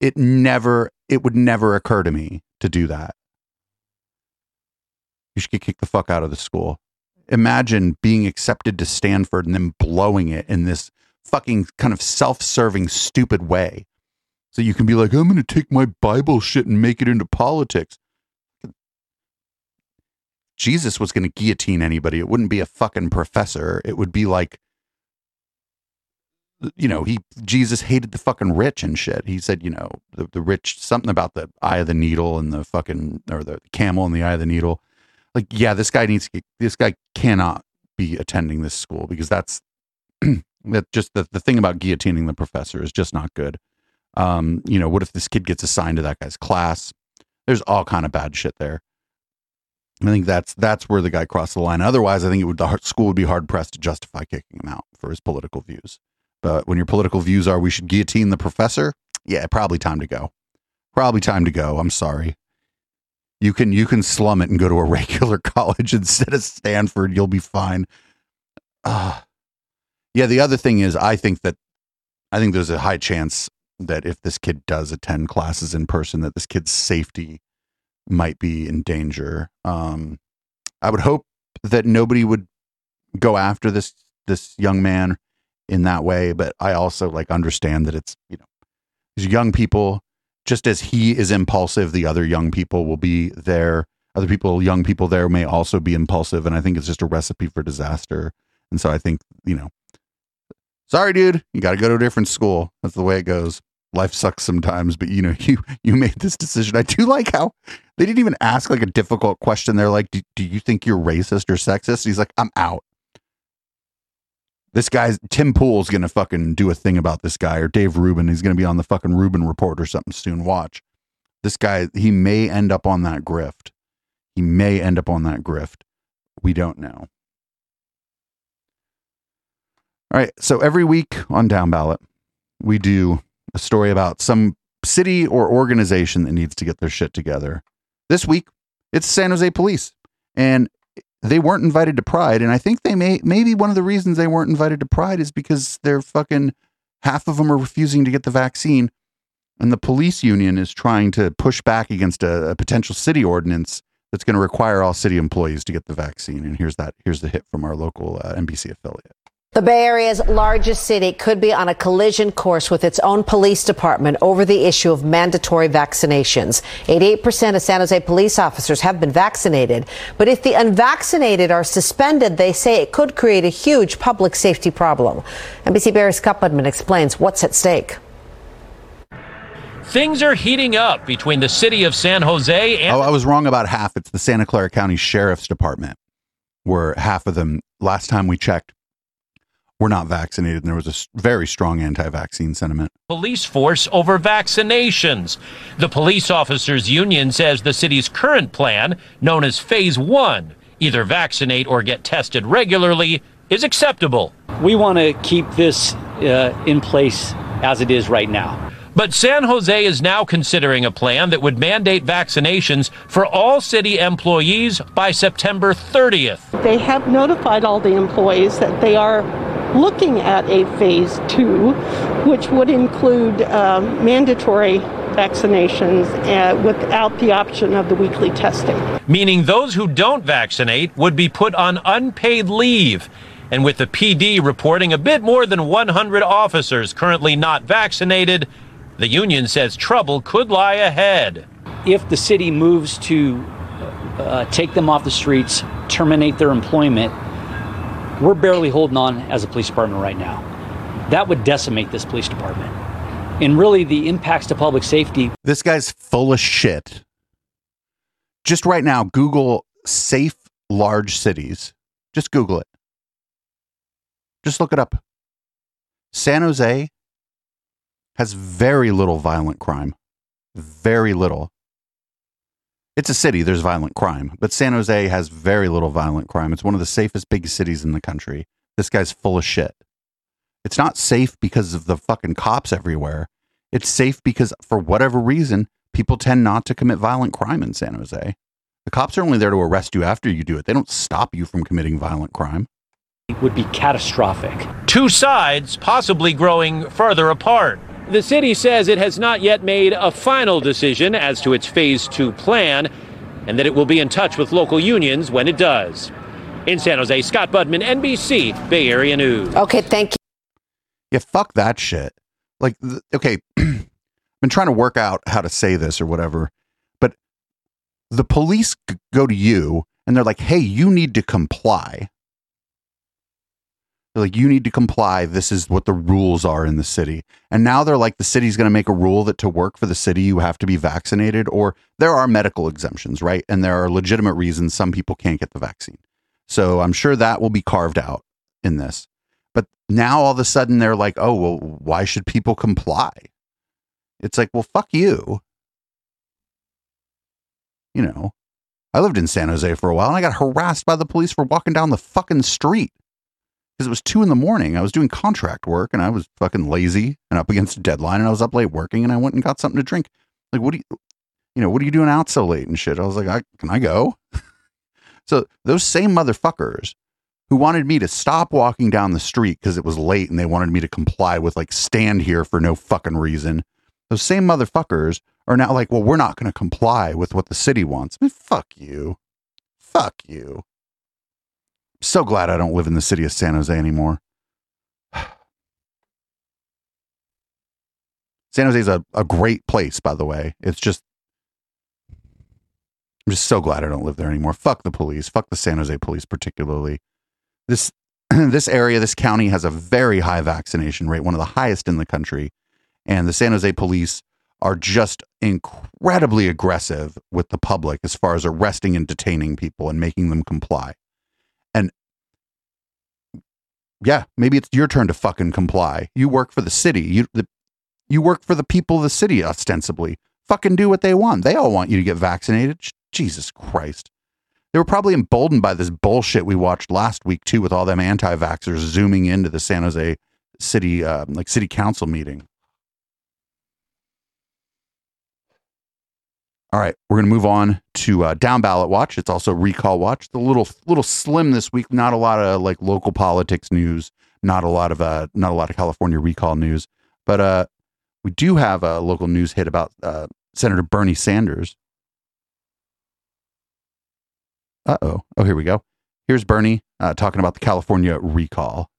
It never it would never occur to me to do that. You should get kicked the fuck out of the school imagine being accepted to Stanford and then blowing it in this fucking kind of self-serving stupid way. So you can be like, I'm going to take my Bible shit and make it into politics. Jesus was going to guillotine anybody. It wouldn't be a fucking professor. It would be like, you know, he Jesus hated the fucking rich and shit. He said, you know, the, the rich something about the eye of the needle and the fucking or the camel in the eye of the needle like yeah this guy needs get, this guy cannot be attending this school because that's *clears throat* that just the, the thing about guillotining the professor is just not good. Um you know what if this kid gets assigned to that guy's class? There's all kind of bad shit there. I think that's that's where the guy crossed the line. Otherwise i think it would the school would be hard pressed to justify kicking him out for his political views. But when your political views are we should guillotine the professor? Yeah probably time to go. Probably time to go. I'm sorry you can you can slum it and go to a *laughs* regular college instead of Stanford. You'll be fine. Uh, yeah. The other thing is, I think that I think there's a high chance that if this kid does attend classes in person, that this kid's safety might be in danger. Um, I would hope that nobody would go after this this young man in that way, but I also like understand that it's you know these young people just as he is impulsive, the other young people will be there. Other people, young people there may also be impulsive. And I think it's just a recipe for disaster. And so I think, you know, sorry, dude, you got to go to a different school. That's the way it goes. Life sucks sometimes, but you know, *laughs* you you made this decision. I do like how they didn't even ask like a difficult question. They're like, do, do you think you're racist or sexist? He's like, I'm out. This guy's Tim Pool's gonna fucking do a thing about this guy, or Dave Rubin. He's gonna be on the fucking Rubin report or something soon. Watch. This guy, he may end up on that grift. He may end up on that grift. We don't know. All right. So every week on Down Ballot, we do a story about some city or organization that needs to get their shit together. This week, it's San Jose Police. And they weren't invited to Pride, and I think they may maybe one of the reasons they weren't invited to Pride is because they're fucking half of them are refusing to get the vaccine, and the police union is trying to push back against a, a potential city ordinance that's going to require all city employees to get the vaccine. And here's that here's the hit from our local uh, NBC affiliate. The Bay Area's largest city could be on a collision course with its own police department over the issue of mandatory vaccinations. 88% of San Jose police officers have been vaccinated. But if the unvaccinated are suspended, they say it could create a huge public safety problem. NBC Bay Area's Kupperman explains what's at stake. Things are heating up between the city of San Jose and. Oh, I was wrong about half. It's the Santa Clara County Sheriff's Department, where half of them, last time we checked, were not vaccinated, and there was a very strong anti-vaccine sentiment. police force over vaccinations. The police officers union says the city's current plan, known as Phase 1, either vaccinate or get tested regularly, is acceptable. We want to keep this uh, in place as it is right now. But San Jose is now considering a plan that would mandate vaccinations for all city employees by September 30th. They have notified all the employees that they are looking at a phase two, which would include um, mandatory vaccinations uh, without the option of the weekly testing. meaning those who don't vaccinate would be put on unpaid leave. And with the PD reporting a bit more than 100 officers currently not vaccinated, the union says trouble could lie ahead. If the city moves to uh, take them off the streets, terminate their employment, we're barely holding on as a police department right now. That would decimate this police department. And really, the impacts to public safety This guy's full of shit. Just right now, Google safe large cities. Just Google it. Just look it up. San Jose has very little violent crime. Very little. It's a city, there's violent crime, but San Jose has very little violent crime. It's one of the safest big cities in the country. This guy's full of shit. It's not safe because of the fucking cops everywhere. It's safe because, for whatever reason, people tend not to commit violent crime in San Jose. The cops are only there to arrest you after you do it. They don't stop you from committing violent crime. It would be catastrophic. Two sides possibly growing further apart. The city says it has not yet made a final decision as to its Phase 2 plan and that it will be in touch with local unions when it does. In San Jose, Scott Budman, NBC, Bay Area News. Okay, thank you. Yeah, fuck that shit. Like, th- okay, *clears throat* I've been trying to work out how to say this or whatever, but the police g- go to you and they're like, hey, you need to comply. They're like, you need to comply. This is what the rules are in the city. And now they're like, the city's going to make a rule that to work for the city, you have to be vaccinated, or there are medical exemptions, right? And there are legitimate reasons some people can't get the vaccine. So I'm sure that will be carved out in this. But now all of a sudden they're like, oh, well, why should people comply? It's like, well, fuck you. You know, I lived in San Jose for a while and I got harassed by the police for walking down the fucking street because it was two in the morning. I was doing contract work and I was fucking lazy and up against a deadline and I was up late working and I went and got something to drink. Like, what do you, you know, what are you doing out so late and shit? I was like, I, can I go? *laughs* so those same motherfuckers who wanted me to stop walking down the street because it was late and they wanted me to comply with like stand here for no fucking reason. Those same motherfuckers are now like, well, we're not going to comply with what the city wants. I mean, fuck you. Fuck you. So glad I don't live in the city of San Jose anymore. *sighs* San Jose is a, a great place, by the way. It's just, I'm just so glad I don't live there anymore. Fuck the police. Fuck the San Jose police, particularly. This *clears throat* this area, this county has a very high vaccination rate, one of the highest in the country, and the San Jose police are just incredibly aggressive with the public as far as arresting and detaining people and making them comply. And yeah, maybe it's your turn to fucking comply. You work for the city. You the, you work for the people of the city ostensibly. Fucking do what they want. They all want you to get vaccinated. Jesus Christ. They were probably emboldened by this bullshit we watched last week too, with all them anti-vaxxers zooming into the San Jose city, uh, like city council meeting. All right, we're gonna move on to uh, down ballot watch. It's also recall watch. The little little slim this week. Not a lot of like local politics news. Not a lot of uh, not a lot of California recall news. But uh, we do have a local news hit about uh, Senator Bernie Sanders. Uh oh. Oh, here we go. Here's Bernie uh, talking about the California recall.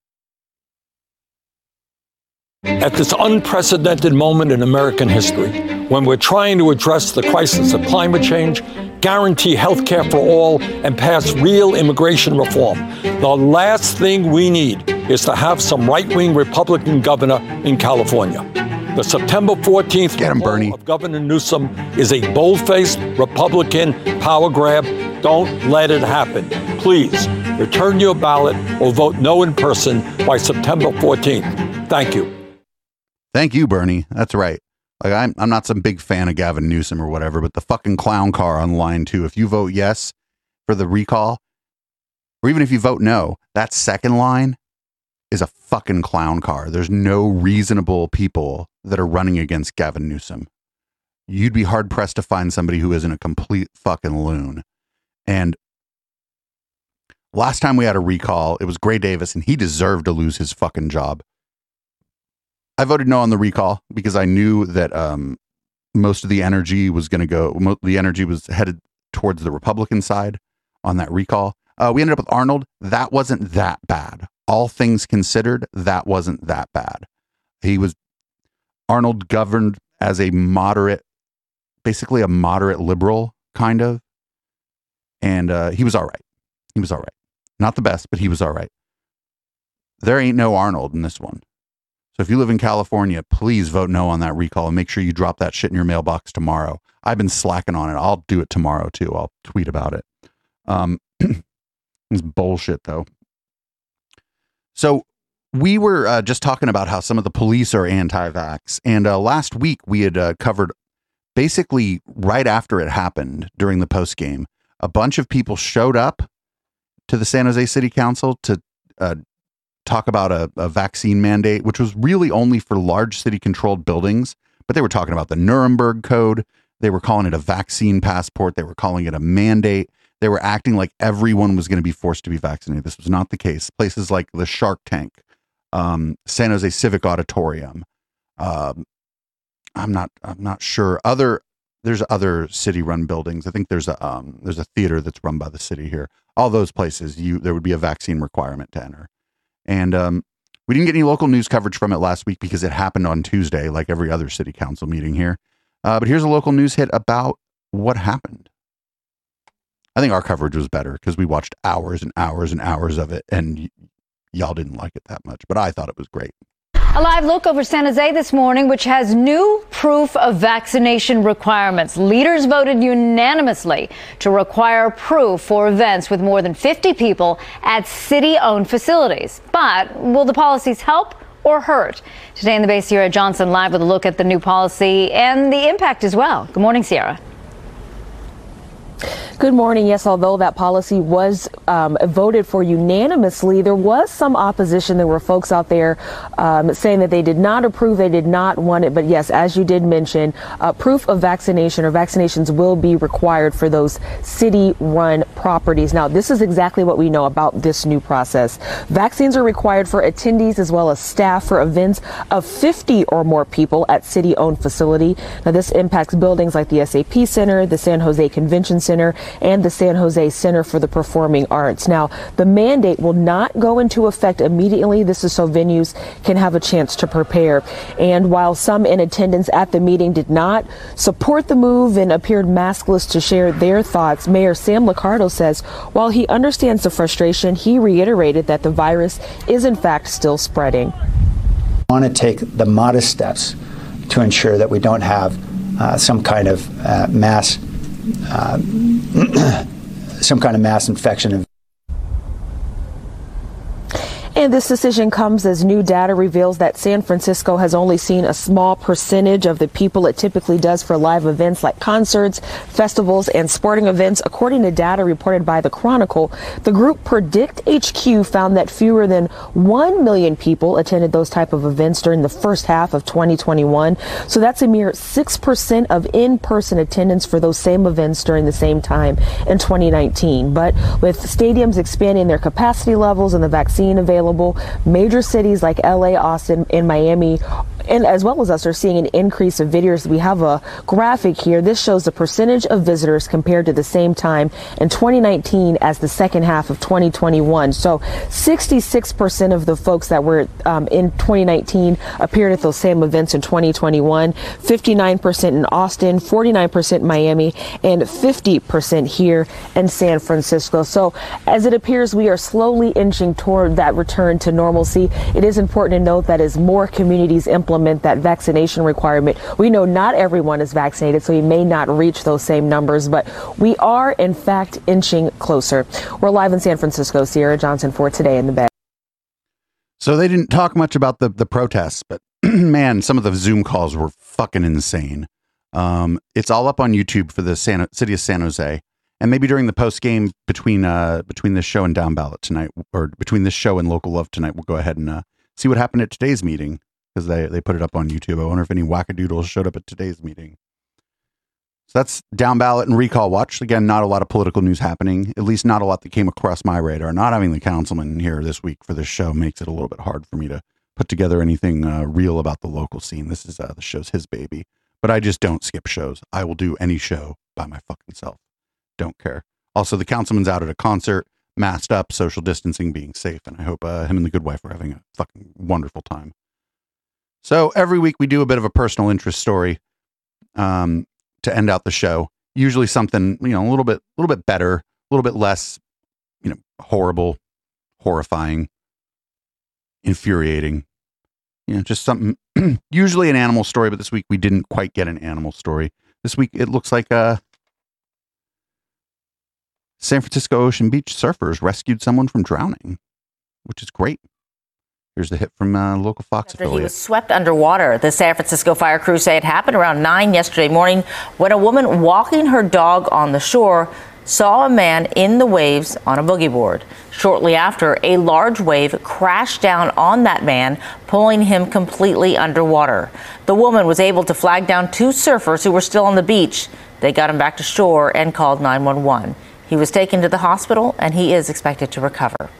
At this unprecedented moment in American history, when we're trying to address the crisis of climate change, guarantee health care for all, and pass real immigration reform, the last thing we need is to have some right wing Republican governor in California. The September 14th Get him, Bernie. of Governor Newsom is a bold faced Republican power grab. Don't let it happen. please return your ballot or vote no in person by September 14th. Thank you. Thank you, Bernie. That's right. Like I'm I'm not some big fan of Gavin Newsom or whatever, but the fucking clown car on line two. If you vote yes for the recall, or even if you vote no, that second line is a fucking clown car. There's no reasonable people that are running against Gavin Newsom. You'd be hard pressed to find somebody who isn't a complete fucking loon. And last time we had a recall, it was Gray Davis, and he deserved to lose his fucking job. I voted no on the recall because I knew that um, most of the energy was going to go. Mo- the energy was headed towards the Republican side on that recall. Uh, we ended up with Arnold. That wasn't that bad. All things considered, that wasn't that bad. He was Arnold governed as a moderate, basically a moderate liberal kind of, and uh, he was all right. He was all right. Not the best, but he was all right. There ain't no Arnold in this one. So if you live in California, please vote no on that recall and make sure you drop that shit in your mailbox tomorrow. I've been slacking on it. I'll do it tomorrow too. I'll tweet about it. Um, *clears throat* it's bullshit though. So we were uh, just talking about how some of the police are anti-vax, and uh, last week we had uh, covered basically right after it happened during the post game, a bunch of people showed up to the San Jose City Council to uh, talk about a, a vaccine mandate, which was really only for large city controlled buildings. But they were talking about the Nuremberg Code. They were calling it a vaccine passport. They were calling it a mandate. They were acting like everyone was going to be forced to be vaccinated. This was not the case. Places like the Shark Tank, um, San Jose Civic Auditorium. Um, I'm not. I'm not sure. Other there's other city run buildings. I think there's a um, there's a theater that's run by the city here. All those places, you there would be a vaccine requirement to enter. And um, we didn't get any local news coverage from it last week because it happened on Tuesday, like every other city council meeting here. Uh, but here's a local news hit about what happened. I think our coverage was better because we watched hours and hours and hours of it, and y- y'all didn't like it that much, but I thought it was great. A live look over San Jose this morning, which has new proof of vaccination requirements. Leaders voted unanimously to require proof for events with more than 50 people at city owned facilities. But will the policies help? Or hurt. Today in the Bay, Sierra Johnson live with a look at the new policy and the impact as well. Good morning, Sierra. Good morning. Yes, although that policy was um, voted for unanimously, there was some opposition. There were folks out there um, saying that they did not approve, they did not want it. But yes, as you did mention, uh, proof of vaccination or vaccinations will be required for those city run properties. Now, this is exactly what we know about this new process. Vaccines are required for attendees as well as staff for events of 50 or more people at city owned facility. Now, this impacts buildings like the SAP Center, the San Jose Convention Center, and the San Jose Center for the Performing Arts. Now, the mandate will not go into effect immediately. This is so venues can have a chance to prepare. And while some in attendance at the meeting did not support the move and appeared maskless to share their thoughts, Mayor Sam Liccardo says while he understands the frustration, he reiterated that the virus is in fact still spreading. I want to take the modest steps to ensure that we don't have uh, some kind of uh, mass Uh, *clears throat* some kind of mass infection of This decision comes as new data reveals that San Francisco has only seen a small percentage of the people it typically does for live events like concerts, festivals, and sporting events. According to data reported by the Chronicle, the group Predict HQ found that fewer than 1 million people attended those type of events during the first half of 2021. So that's a mere 6% of in-person attendance for those same events during the same time in 2019. But with stadiums expanding their capacity levels and the vaccine available, major cities like LA, Austin, and Miami and as well as us are seeing an increase of visitors. We have a graphic here. This shows the percentage of visitors compared to the same time in 2019 as the second half of 2021. So 66% of the folks that were um, in 2019 appeared at those same events in 2021, 59% in Austin, 49% in Miami, and 50% here in San Francisco. So as it appears we are slowly inching toward that return to normalcy, it is important to note that as more communities implement implement that vaccination requirement. We know not everyone is vaccinated, so we may not reach those same numbers, but we are, in fact, inching closer. We're live in San Francisco. Sierra Johnson for Today in the Bay. So they didn't talk much about the the protests, but *clears throat* man, some of the Zoom calls were fucking insane. Um, it's all up on YouTube for the San, city of San Jose, and maybe during the post game between uh between this show and down ballot tonight, or between this show and local love tonight, we'll go ahead and uh, see what happened at today's meeting because they they put it up on YouTube. I wonder if any wackadoodles showed up at today's meeting. So that's down ballot and recall watch. Again, not a lot of political news happening, at least not a lot that came across my radar. Not having the councilman here this week for this show makes it a little bit hard for me to put together anything uh, real about the local scene. This is uh, the show's his baby, but I just don't skip shows. I will do any show by my fucking self. Don't care. Also, the councilman's out at a concert, masked up, social distancing, being safe, and I hope uh, him and the good wife are having a fucking wonderful time. So every week we do a bit of a personal interest story. Um, to end out the show. Usually something, you know, a little bit, a little bit better, a little bit less, you know, horrible, horrifying, infuriating. You know, just something. *clears throat* usually an animal story, but this week we didn't quite get an animal story. This week it looks like uh San Francisco Ocean Beach surfers rescued someone from drowning, which is great. Here's the hit from uh, local Fox After affiliate. He was swept underwater. The San Francisco fire crew say it happened around 9 yesterday morning when a woman walking her dog on the shore saw a man in the waves on a boogie board. Shortly after, a large wave crashed down on that man, pulling him completely underwater. The woman was able to flag down two surfers who were still on the beach. They got him back to shore and called 911. He was taken to the hospital and he is expected to recover.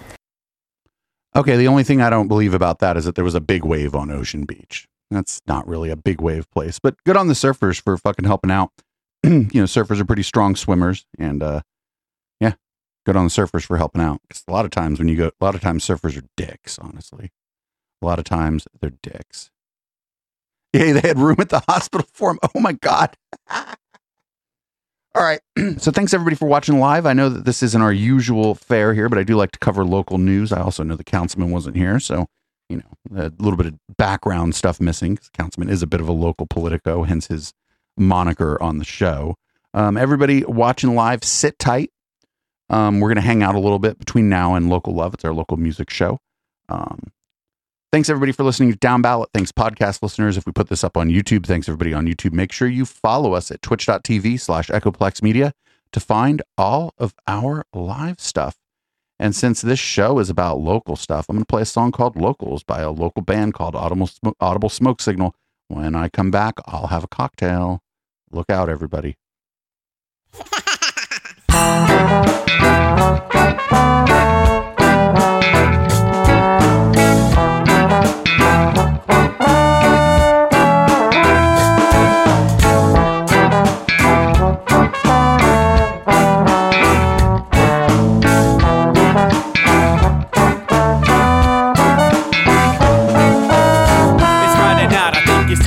Okay, the only thing I don't believe about that is that there was a big wave on Ocean Beach. That's not really a big wave place, but good on the surfers for fucking helping out. *clears throat* you know, surfers are pretty strong swimmers, and uh, yeah, good on the surfers for helping out. Because a lot of times when you go, a lot of times surfers are dicks. Honestly, a lot of times they're dicks. Yeah, they had room at the hospital for him. Oh my god. *laughs* All right. *clears throat* so thanks everybody for watching live. I know that this isn't our usual fare here, but I do like to cover local news. I also know the councilman wasn't here, so you know a little bit of background stuff missing. Because councilman is a bit of a local politico, hence his moniker on the show. Um, everybody watching live, sit tight. Um, we're gonna hang out a little bit between now and local love. It's our local music show. Um, Thanks everybody for listening to Down Ballot. Thanks podcast listeners. If we put this up on YouTube, thanks everybody on YouTube. Make sure you follow us at twitch.tv slash Echoplex Media to find all of our live stuff. And since this show is about local stuff, I'm going to play a song called Locals by a local band called Audible, Sm- Audible Smoke Signal. When I come back, I'll have a cocktail. Look out, everybody. *laughs*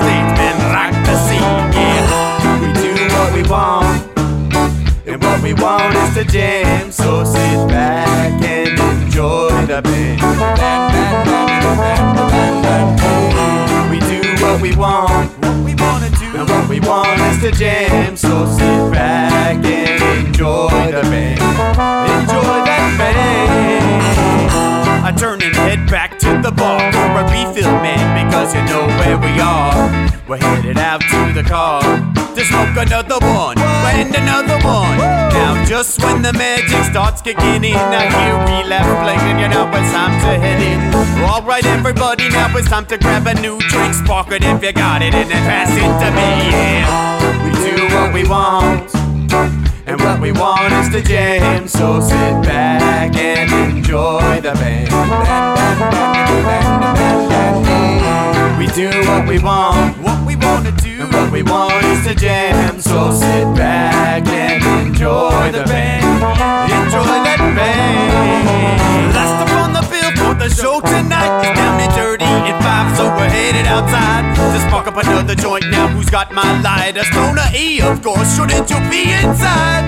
stage, man, rock the scene. Yeah, we do what we want. And what we want is to jam, so sit back and enjoy the band. We do what we want, what we wanna do, and what we want is to jam, so sit back and enjoy the band. Enjoy that band. I turn and to the bar for a refill, man, because you know where we are. We're headed out to the car to smoke another one and another one. Now, just when the magic starts kicking in, now I hear relapse playing. You know it's time to head in. All right, everybody, now it's time to grab a new drink, spark it if you got it, and then pass it to me. Yeah, we do what we want. And what we want is to jam, so sit back and enjoy the band. We do what we want, what we wanna do, and what we want is to jam. So sit back and enjoy the band, enjoy that band. For the show tonight is Down and Dirty in five, so we're headed outside to spark up another joint. Now who's got my lighter? Stoner E, of course. Shouldn't you be inside?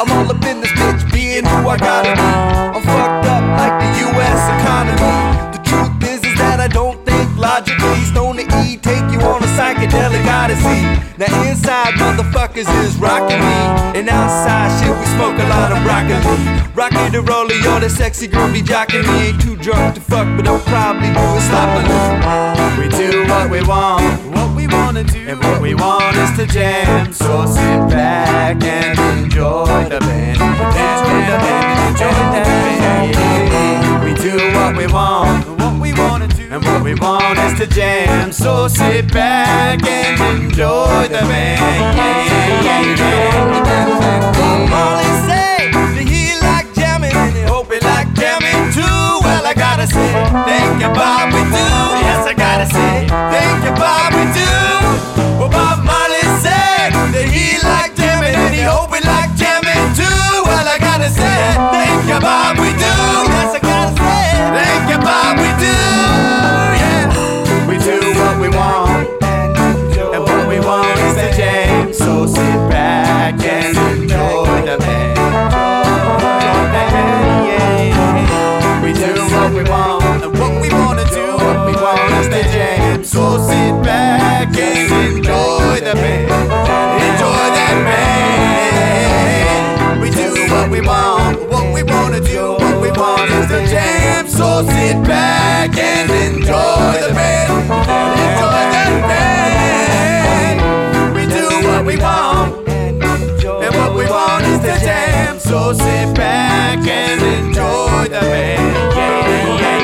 I'm all up in this bitch, being who I gotta be. I'm fucked up like the U.S. economy. The truth is, is that I don't think logically. Stoner E take you on psychedelic odyssey. Now inside, motherfuckers is rocking me, and outside, shit, we smoke a lot of broccoli. Rocky the roller, yo, that sexy girl be jocking me. Ain't too drunk to fuck, but I'll probably do it sloppily. We do what we want, what we wanna do, and what we want is to jam. So sit back and enjoy the band, enjoy the band, enjoy the band. We do what we want, and what we want is to jam. So sit back and enjoy the band. Yeah, yeah, yeah, yeah. Marley say, do he like jamming? And he hope he like jamming too. Well, I gotta say, thank you, Bob. we do. Yes, I gotta say, thank you, Bob. we do. Well, Bob Marley said that he liked jamming and he hope we like jamming too. Well, I gotta say, thank you, Bob. we do. Yes, I gotta say, thank you, Bob. we do. sit back and enjoy the band. Enjoy that band. We do what we want, what we wanna do, what we want is the jam. So sit back and enjoy the band. Enjoy that band. We do what we want, and what we want is the jam. So sit back and enjoy the band. Yeah, yeah.